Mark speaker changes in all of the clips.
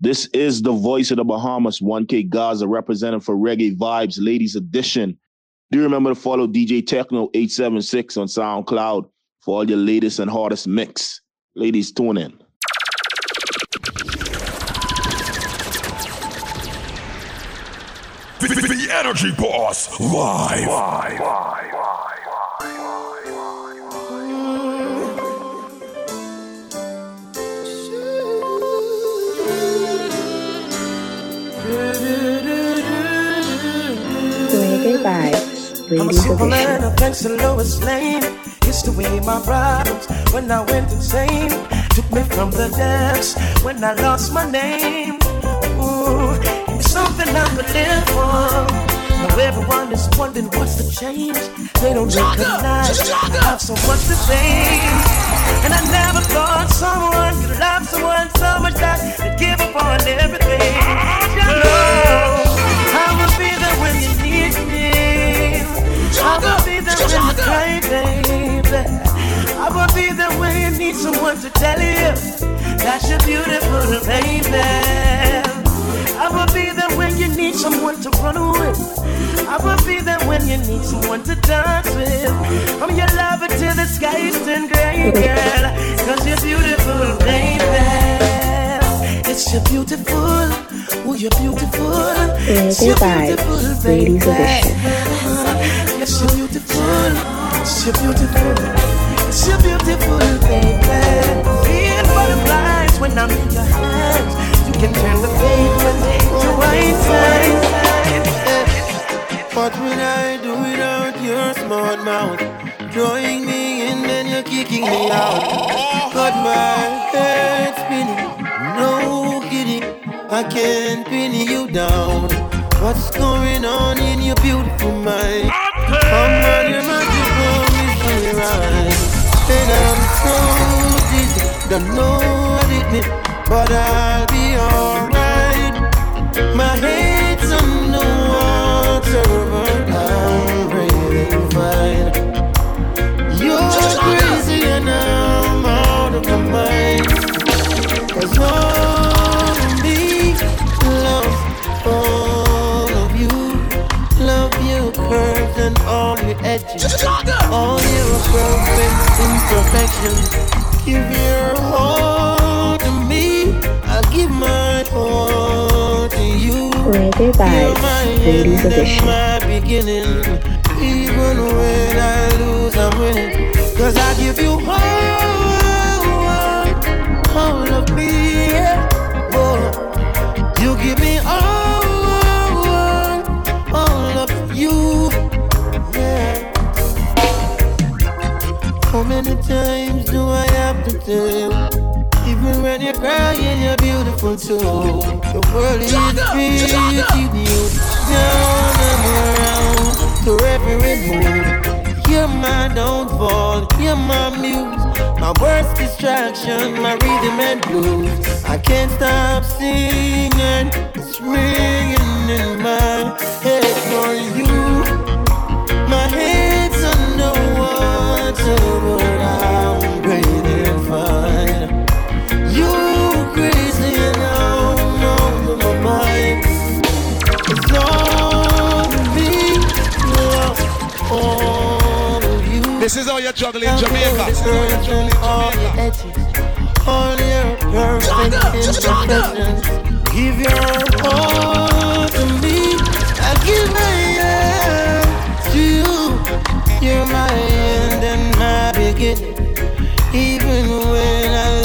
Speaker 1: This is the voice of the Bahamas, 1K Gaza, representing for Reggae Vibes, Ladies Edition. Do remember to follow DJ Techno 876 on SoundCloud for all your latest and hottest mix. Ladies, tune in.
Speaker 2: The Energy Boss live. live.
Speaker 3: Reggae vibes,
Speaker 4: I'm a
Speaker 3: ladies
Speaker 4: simple man,
Speaker 3: edition.
Speaker 4: Thanks to Lois Lane. Used to weigh my problems when I went insane. Took me from the depths when I lost my name. Ooh, it's something I could live for. Now everyone is wondering what's the change. They don't recognize I have so much to say. And I never thought someone could love someone so much that they'd give up on everything. Cry, baby. I will be there when you need someone to tell you that you're beautiful, baby. I will be there when you need someone to run with. I will be there when you need someone to dance with. I'm your lover till the skies turn gray, girl. Cause you're beautiful, baby. It's you're beautiful. Oh, you're beautiful. It's
Speaker 3: Reggae
Speaker 4: beautiful, baby. Yes, you're beautiful. It's you're beautiful. It's you're beautiful, baby. When I'm in your hands. You can turn the pavement to white.
Speaker 5: What I do without your smart mouth? Drawing me in, then you're kicking me out. Got my head spinning, no kidding. I can't pin you down. What's going on in your beautiful mind? On your magical. And I'm so dizzy, don't know what it means, but I'll be alright. My head's on the water, but I'm breathing fine. You're crazy and I'm out of my mind. Cause all and all your edges. All your perfect imperfections. Give your heart to me. I'll give my heart to you.
Speaker 3: Reggae
Speaker 5: You're
Speaker 3: vibes,
Speaker 5: my
Speaker 3: ladies
Speaker 5: end and
Speaker 3: edition.
Speaker 5: my beginning. Even when I lose, I'm winning. Cause I give you all, all of me. Yeah. Oh, you give me all, many times do I have to tell you? Even when you're crying, you're beautiful too. The world is treating you down and around to every. You're my downfall, you're my muse, my worst distraction, my rhythm and blues. I can't stop singing, it's ringing in my head for you.
Speaker 6: This is how you're juggling Jamaica.
Speaker 5: go
Speaker 6: This is how you're juggling
Speaker 5: all
Speaker 6: Jamaica.
Speaker 5: all your perfect imperfections. Give your all to me. I give my all to you. You're my end Even when I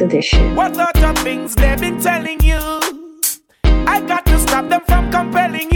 Speaker 3: edition.
Speaker 4: What sort of things they've been telling you? I got to stop them from compelling you.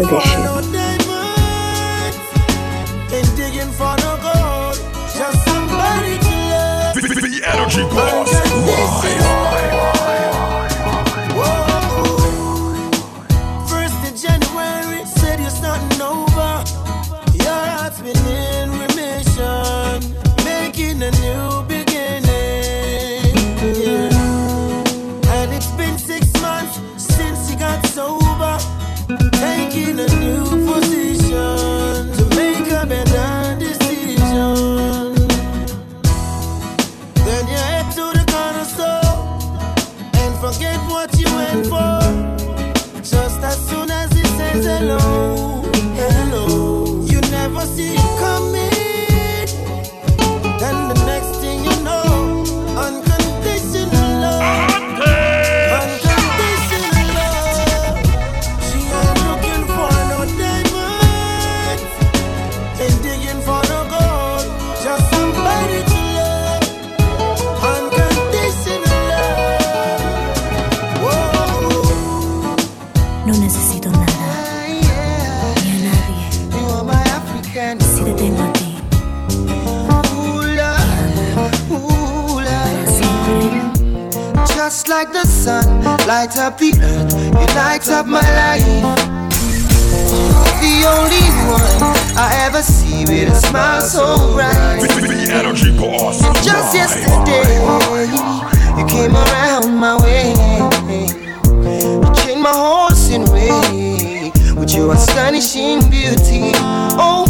Speaker 5: Ain't
Speaker 4: light up the earth, you light up my life. The only one I ever see with a smile so bright.
Speaker 5: The energy boss.
Speaker 4: Just yesterday, you came around my way. You changed my horse in way with your astonishing beauty. Oh,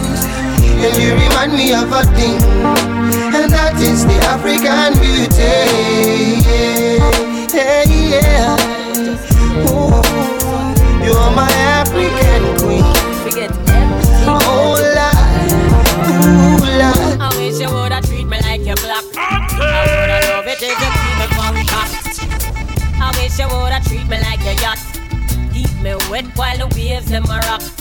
Speaker 4: and you remind me of a thing, and that is the African beauty. Yeah, yeah, yeah. Ooh, you are my African queen.
Speaker 7: Forget oh, everything.
Speaker 4: Oh, Lord, ooh, Lord.
Speaker 7: I wish you woulda treat me like your black. I woulda love it if you keep me from. I wish you woulda treat me like your yacht. Keep me wet while the waves them a rock.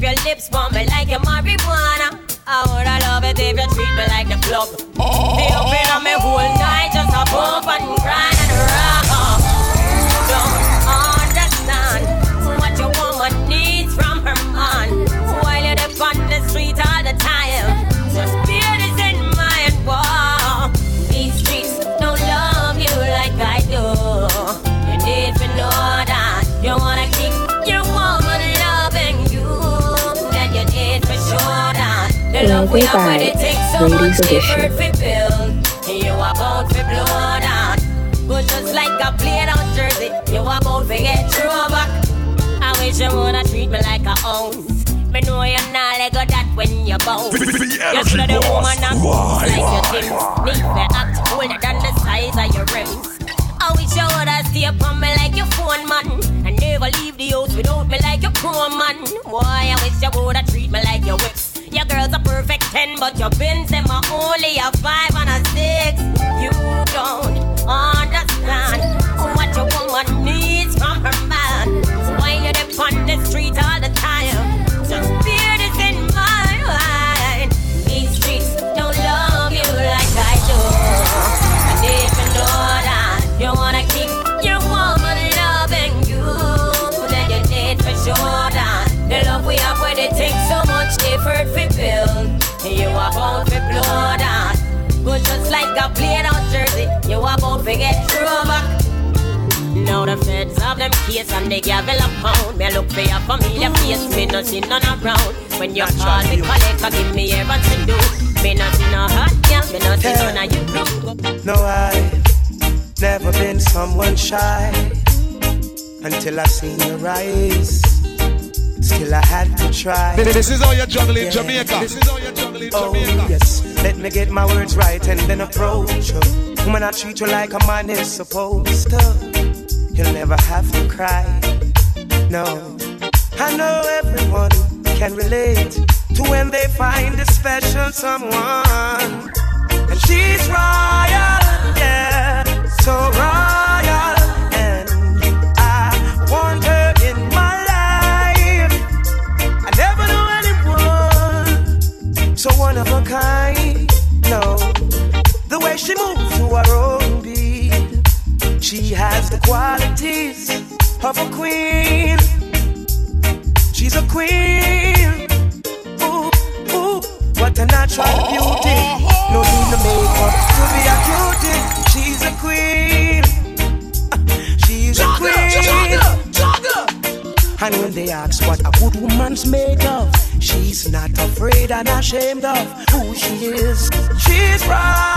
Speaker 7: Keep your lips on me like your marijuana? I woulda love it if you treat me like the club. Be up in on me whole night just a bump and grind about to blow down. But just like a plain out jersey, you are about to get through back. I wish you woulda treat me like a ounce. Me know you're not like that when you bounce.
Speaker 5: The- the- the
Speaker 7: You
Speaker 5: energy
Speaker 7: shoulda the woman and
Speaker 5: Why,
Speaker 7: like your
Speaker 5: why,
Speaker 7: things.
Speaker 5: why?
Speaker 7: Need to act older than the size of your rims. I wish you woulda stay upon me like your phone man and never leave the house without me like your chrome man. Why I wish you woulda treat me like your whips. Your girl's a perfect ten, but your bins them are only a five and a six. You don't understand case and they gavel a pound. Me look for your familiar face, me no see none around. When you call me collect, give me here and to do. Me no see no hot girl, me no see none of you blue.
Speaker 4: No, I've never been someone shy until I seen your eyes. Still, I had to try.
Speaker 8: This is all you juggle in
Speaker 4: Yeah.
Speaker 8: Jamaica. This is how you juggle in
Speaker 4: Oh,
Speaker 8: Jamaica.
Speaker 4: yes. Let me get my words right and then approach you. Woman, I treat you like a man is supposed to. You'll never have to cry. No. I know everyone can relate to when they find a special someone. And she's royal, yeah, so royal. And I want her in my life. I never knew anyone so one of a kind. She has the qualities of a queen. She's a queen. Ooh, ooh, what a natural beauty. No need no makeup to be a cutie. She's a queen. She's a queen. And when they ask what a good woman's made of, she's not afraid and ashamed of who she is. She's royal,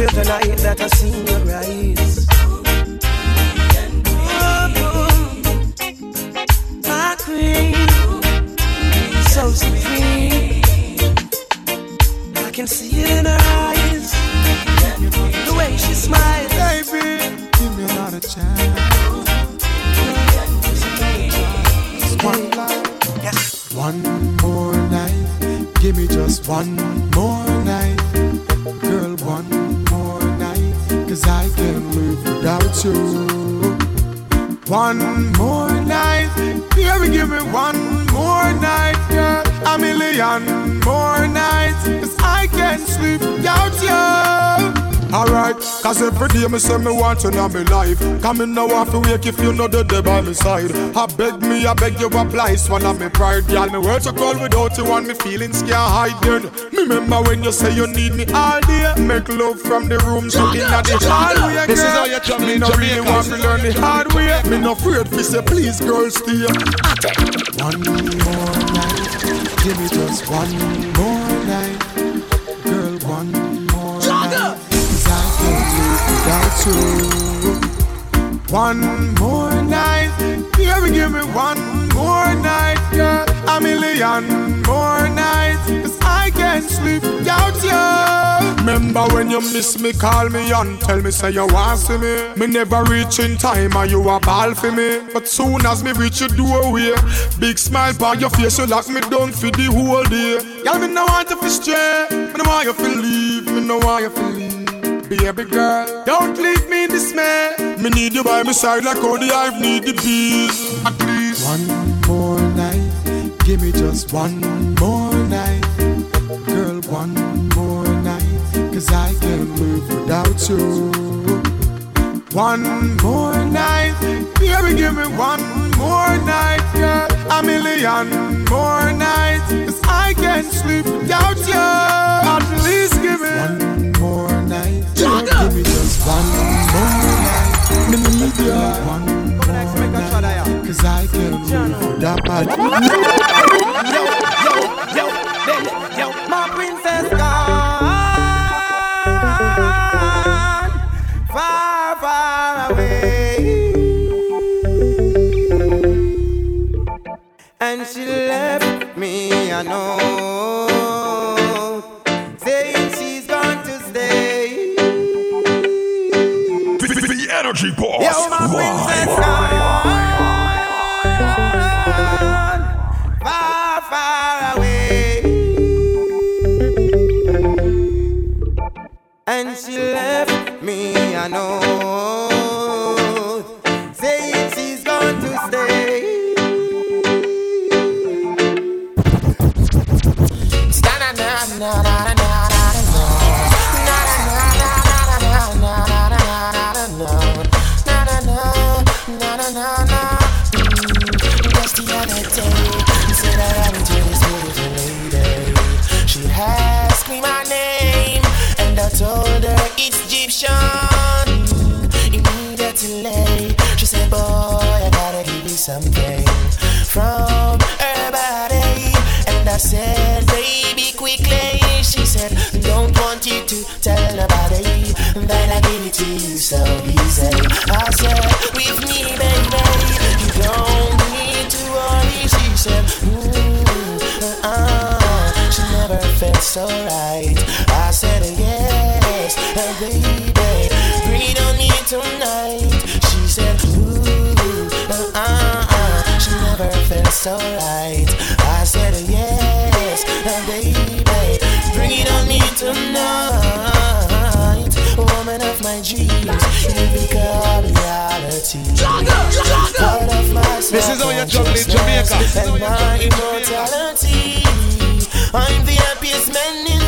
Speaker 4: until the night that I seen your eyes. My queen so supreme. I can see it in her eyes. The way she smiles.
Speaker 2: Million more nights. Cause I can't sleep without you. Alright, cause every day me say me want you in my life. Come in now off wake if you know the day by my side. I beg me, I beg you apply one of me pride. Girl, me words are cold without you and me feelings can't hide then. Me remember when you say you need me all day. Make love from the room, so in the hallway.
Speaker 8: This is how you jump
Speaker 2: Me no really want to learn the hard way. Me no afraid fi say please, girl, stay. One more night, give me just one more night, girl, one more night. Cause I can't live without you. One more night, baby, give me one more night, girl. A million more nights, you. Remember when you miss me, call me and tell me say you want see me. Me never reach in time and you a ball for me. But soon as me reach you your doorway, big smile on your face, you lock me down for the whole day. Girl, me no want you to stray, me no want you to leave, me no want you to leave. Baby girl, don't leave me in dismay. Me need you by my side like all the hive need the bees. At least one more night, give me just one more one more night, cause I can't live without you. One more night, baby, give me one more night, girl, a million more nights, cause I can't sleep without you. At least give me one more night, girl, give me just one more night. Me need you one more night, cause I can't without my.
Speaker 5: Yo, yo, my princess gone far, far away, and she left me a note saying she's going to stay.
Speaker 9: The Energy Boss.
Speaker 5: Yo, my princess gone and she left me
Speaker 10: I note so right. I said, Yes, uh, baby, bring it on me tonight. Woman of my dreams, you become reality. Part of my
Speaker 8: This is how you juggle in Jamaica. This is how
Speaker 10: and my immortality. I'm the happiest man in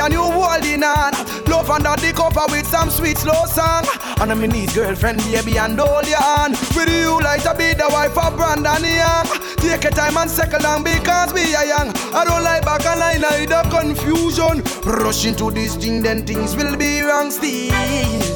Speaker 11: a new holding on. Love under the cover with some sweet slow song. And I'm in need girlfriend, baby, and all your hand. With you like to be the wife of Brandon Young. Take your time and second long because we are young. I don't like back and line, I the confusion. Rush into this thing, then things will be wrong
Speaker 12: Steve.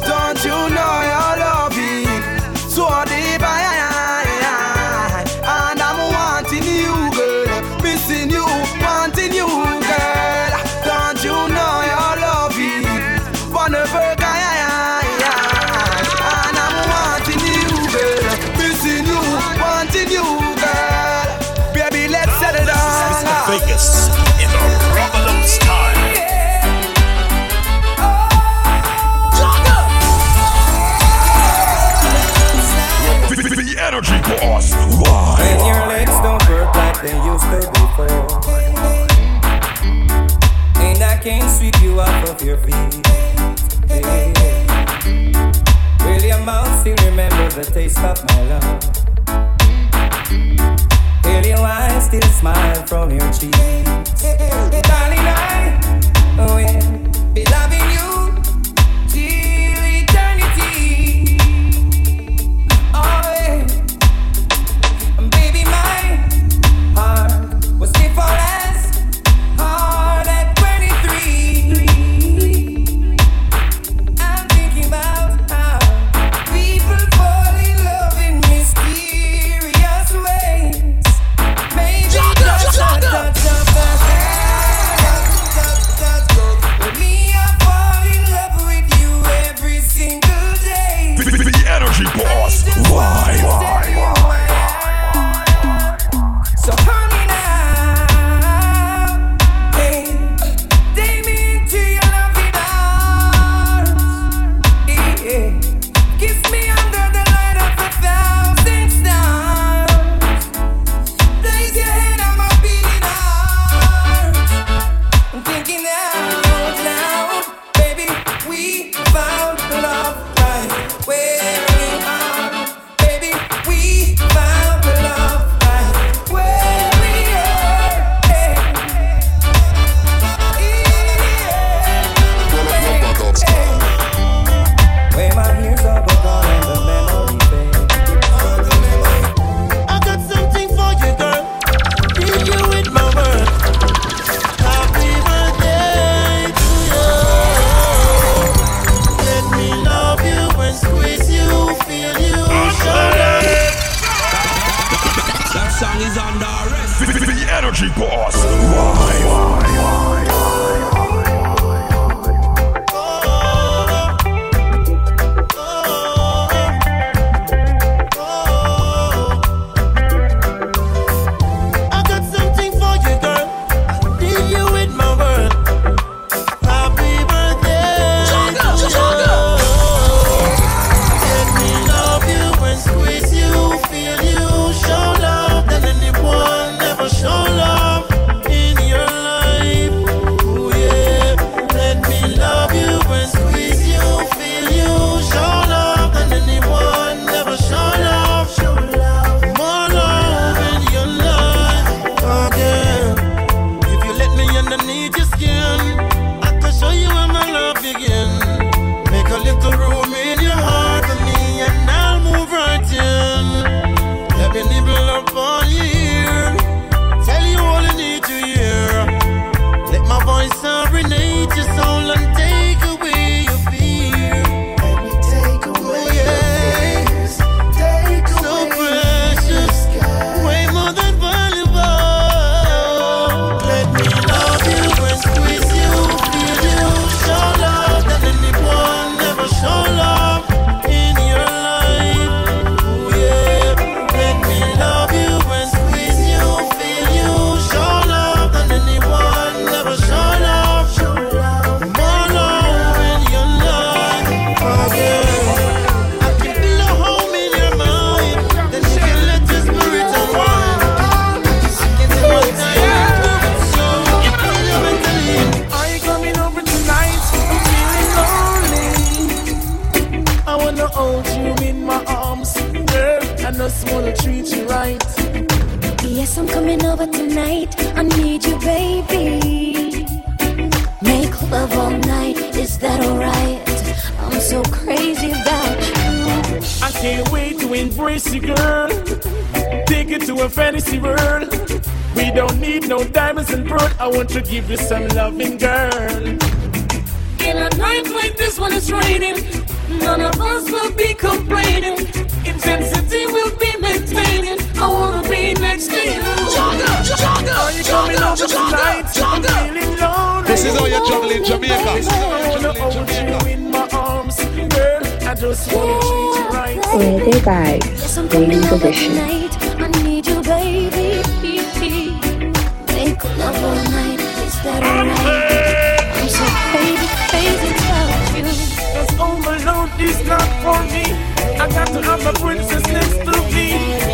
Speaker 12: taste of my love. Feel your eyes still smile from your
Speaker 13: cheek.
Speaker 14: Why? for. Wait to embrace you, girl. Take it to a fantasy world. We don't need no diamonds and pearl. I want to give you some loving, girl. In a night like this when it's raining, none of us will be complaining. Intensity will be maintaining. I wanna be next to you. Are you coming over tonight? I'm feeling lonely.
Speaker 8: This is how you juggle in Jamaica.
Speaker 14: I wanna hold you in my arms, girl. I just wanna treat you right.
Speaker 3: Reggae Vibes,
Speaker 13: Yes, I'm
Speaker 3: Ladies Edition.
Speaker 13: tonight. I need you, baby. Make love all night. Is that alright? I'm so crazy, crazy about you.
Speaker 14: Cause home alone is not for me. I got to have my princess next to me.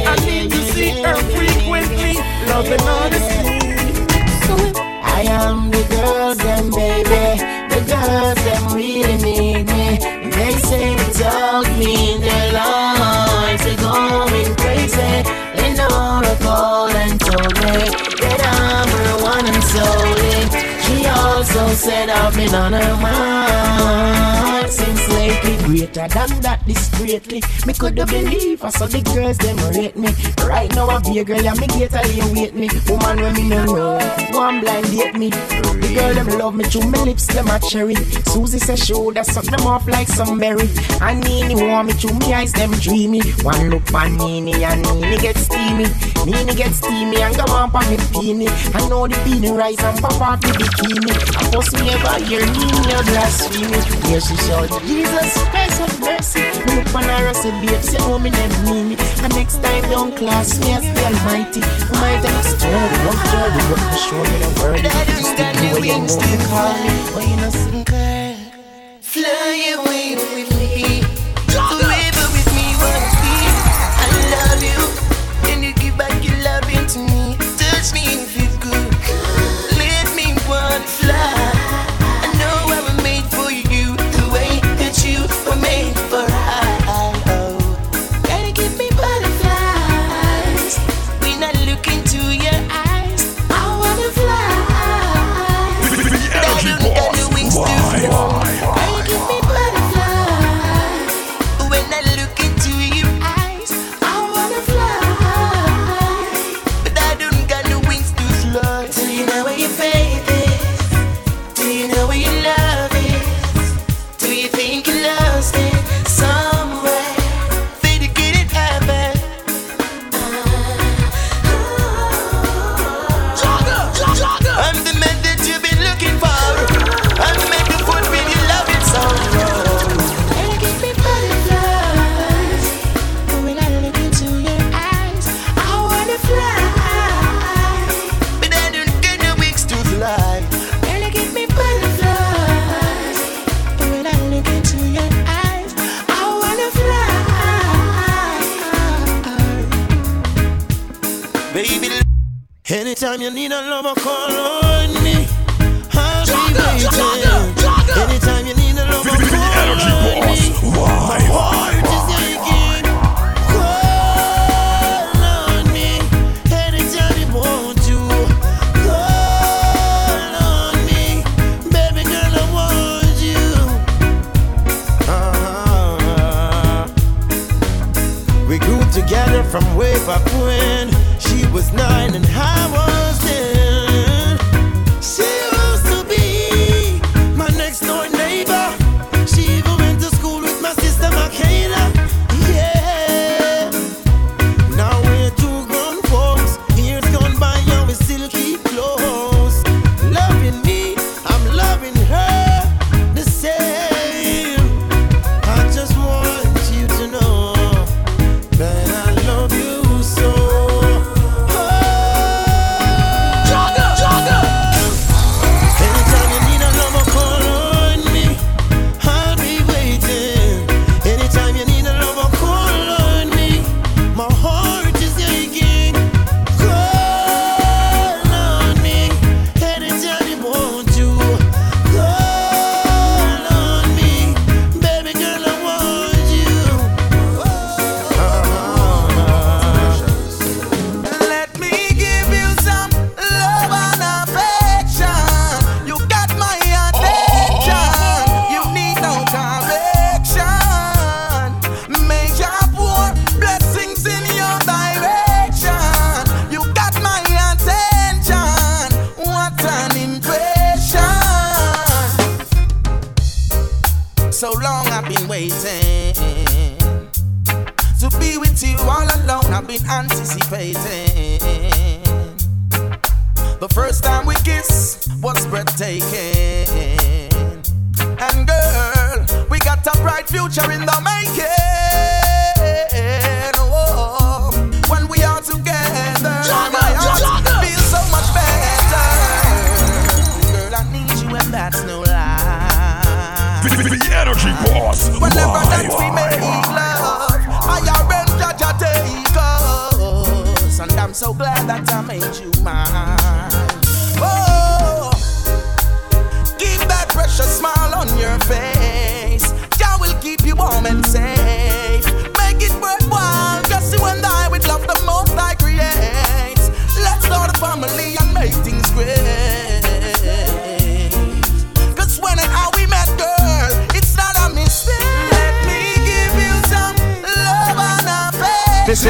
Speaker 14: I need to see her frequently. Love and honesty.
Speaker 10: I am the been on her mind. Greater than that, discreetly. Me coulda believe I saw the girls them rate me. Right now I be a girl and me get a lay wait me. Woman when me no know, one blind date me. The girl them love me, chew my lips them a cherry. Susie say shoulder suck them off like some berry. And Nini want me, chew me eyes them dreamy. One look on Nini and Nini get steamy. Nini get steamy and go on pa me peony. I know the beanie rise and pop off the bikini. I post me ever hear Nini blasphemy. Here she shout, Jesus Christ have mercy. Me look on her and say, babe, say oh me name Nini. And next time don't class me as the Almighty. Who might have stirred, love dirty, but for sure me the word. Just the way you know me call me, but you know sing girl. Fly away with me. Forever with me, wanna be. I love you. And you give back your loving to me. Touch me anytime you need a lover, call on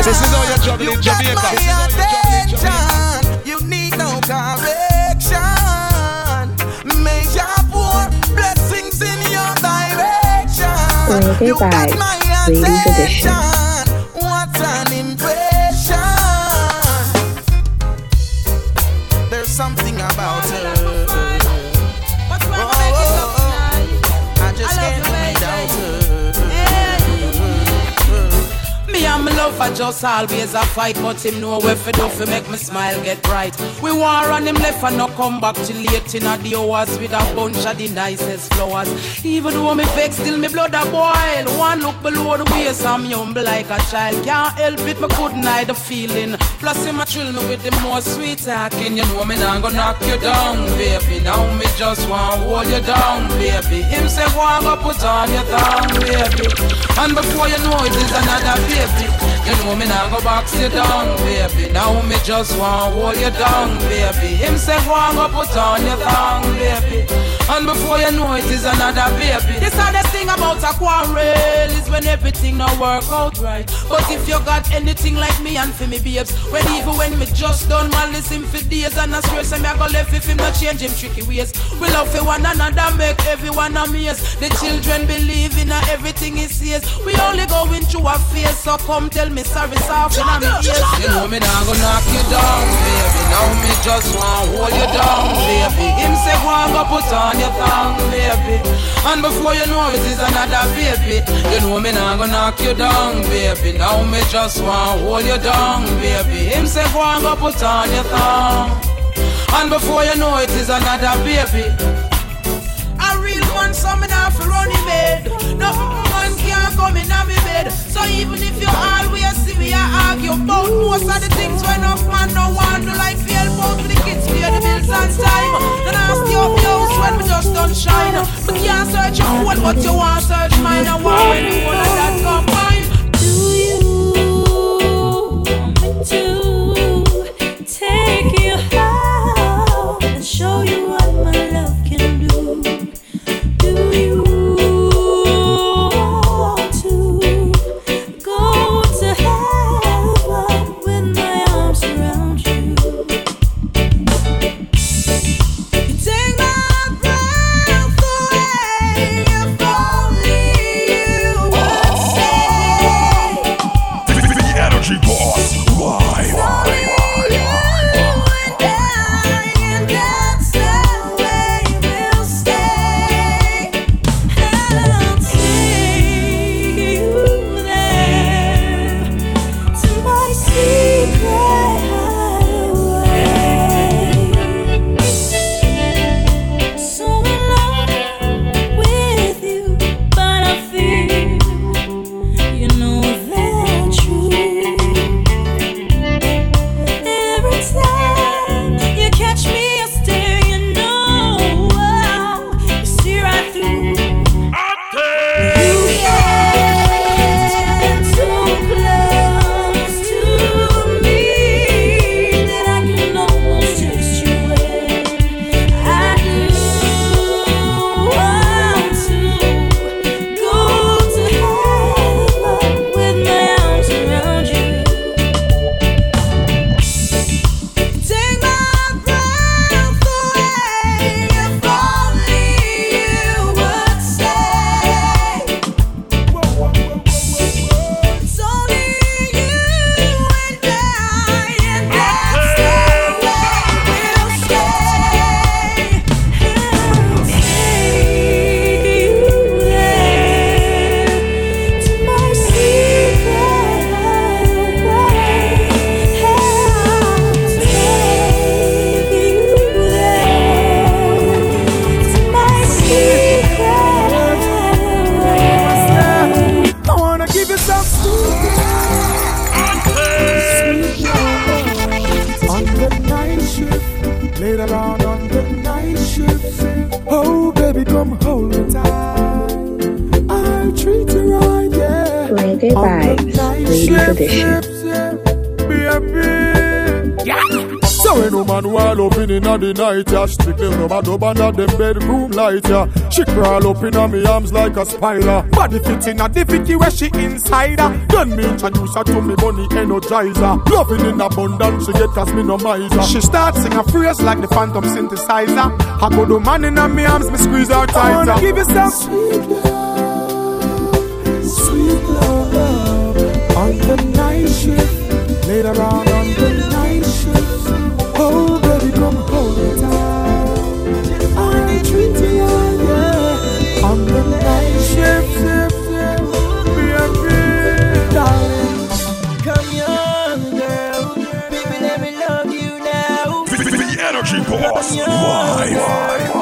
Speaker 8: This is- this is how you're juggling
Speaker 11: got
Speaker 8: Jamaica.
Speaker 11: my
Speaker 8: This is how you're
Speaker 11: attention. You need no correction. May your pour blessings in your direction. You got my attention. Just
Speaker 15: always a fight, but him know where fi do fi make me smile get bright. We war on him left and no come back till late in the hours with a bunch of the nicest flowers. Even though me vex, still me blood a boil. One look below the waist, I'm humble like a child. Can't help it, me couldn't the feeling. Plus him a thrill me with the more sweet talking. You know me not gonna knock you down, baby. Now me just want hold you down, baby. Him say go and go put on your thong, baby. And before you know it is another baby. You know me now go box you down, baby. Now me just want hold you down, baby. Him say go and go put on your thong, baby. And before you know it, is another baby. This hardest thing about a quarrel is when everything not work out right. But if you got anything like me and for me babes, when even when me just done malice him for days and I swear say me I go left if him not change him tricky ways. We love for one another, make everyone amaze. The children believe in everything he says. We only going through a phase, so come tell me sorry, soft in my ears. You know me now go knock you down, baby. Now me just want hold you down, baby. Him say go and go put on your thong, baby. And before you know it is another baby. You know me now go knock you down, baby. Now me just want hold you down, baby. Him say go and go put on your thong. And before you know it is another baby. A real man, so me not for run in bed. No come in on me bed. So even if you always see me, I argue about most of the things when up man no want to like feel out for the kids, pay the bills on time. Then I ask you up the house when we just don't shine. But can't search your but you want search mine. I want when you want that combine.
Speaker 16: night shift. Later on on the night shift. Oh, baby, come hold me tight. I'll treat you right, yeah.
Speaker 3: Reggae vibes, tradition.
Speaker 2: So when a wall up in inna the night, yeah, strictly rub a dub under them bedroom light, yeah. She crawl up inna me arms like a spider. Body fit inna the Vicky where she insider. Then me introduce her to me bunny energizer. Loving in abundance, she get as minimizer.
Speaker 17: She starts sing a phrase like the phantom synthesizer. I go the man inna me arms, me squeeze her tighter. I wanna give you some sweet love, sweet love on the night shift. Later on on the Oh, baby, come hold me tight. On the night shift, shift, shift. Darling.
Speaker 4: Come girl. Baby, let me love you now.
Speaker 2: Energy boss.
Speaker 4: Why, why, why?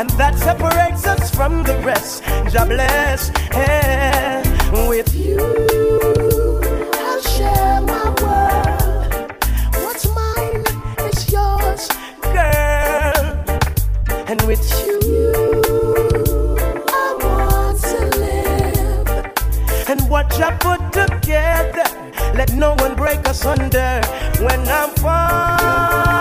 Speaker 4: and that separates us from the rest. Jah bless hey, with you.
Speaker 18: I'll share my world. What's mine is yours,
Speaker 4: girl, and with you.
Speaker 18: I want to live.
Speaker 4: And what I put together, let no one break us under when I'm far.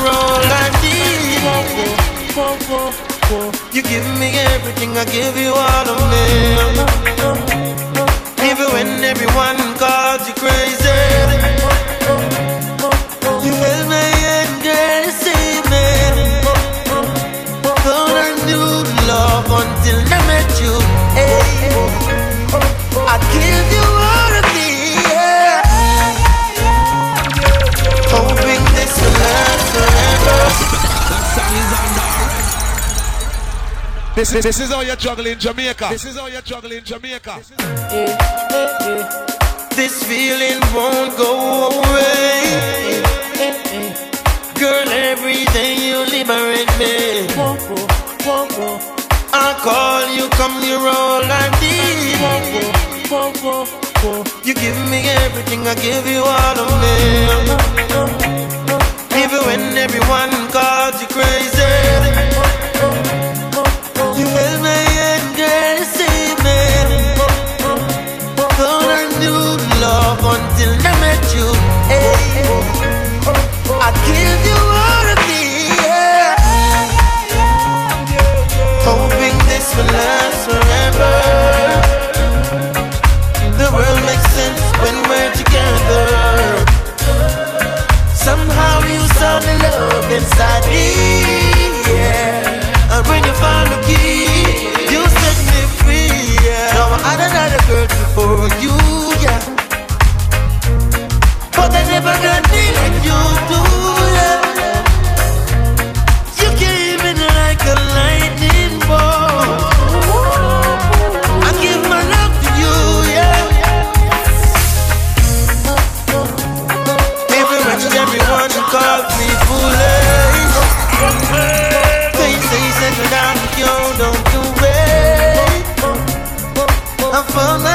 Speaker 5: Come here all I need. You give me everything, I give you all of me. Even when everyone calls This
Speaker 8: is, this is how you're juggling Jamaica. This is how you're juggling Jamaica.
Speaker 5: This feeling won't go away. Girl, every day you liberate me. I call you, come here all I need. You give me everything, I give you all of me. Even when everyone calls you crazy. them sadly, yeah. And when you found the key, you set me free, yeah. Now I had another girl before you, yeah. But I never done thing like you do. for love.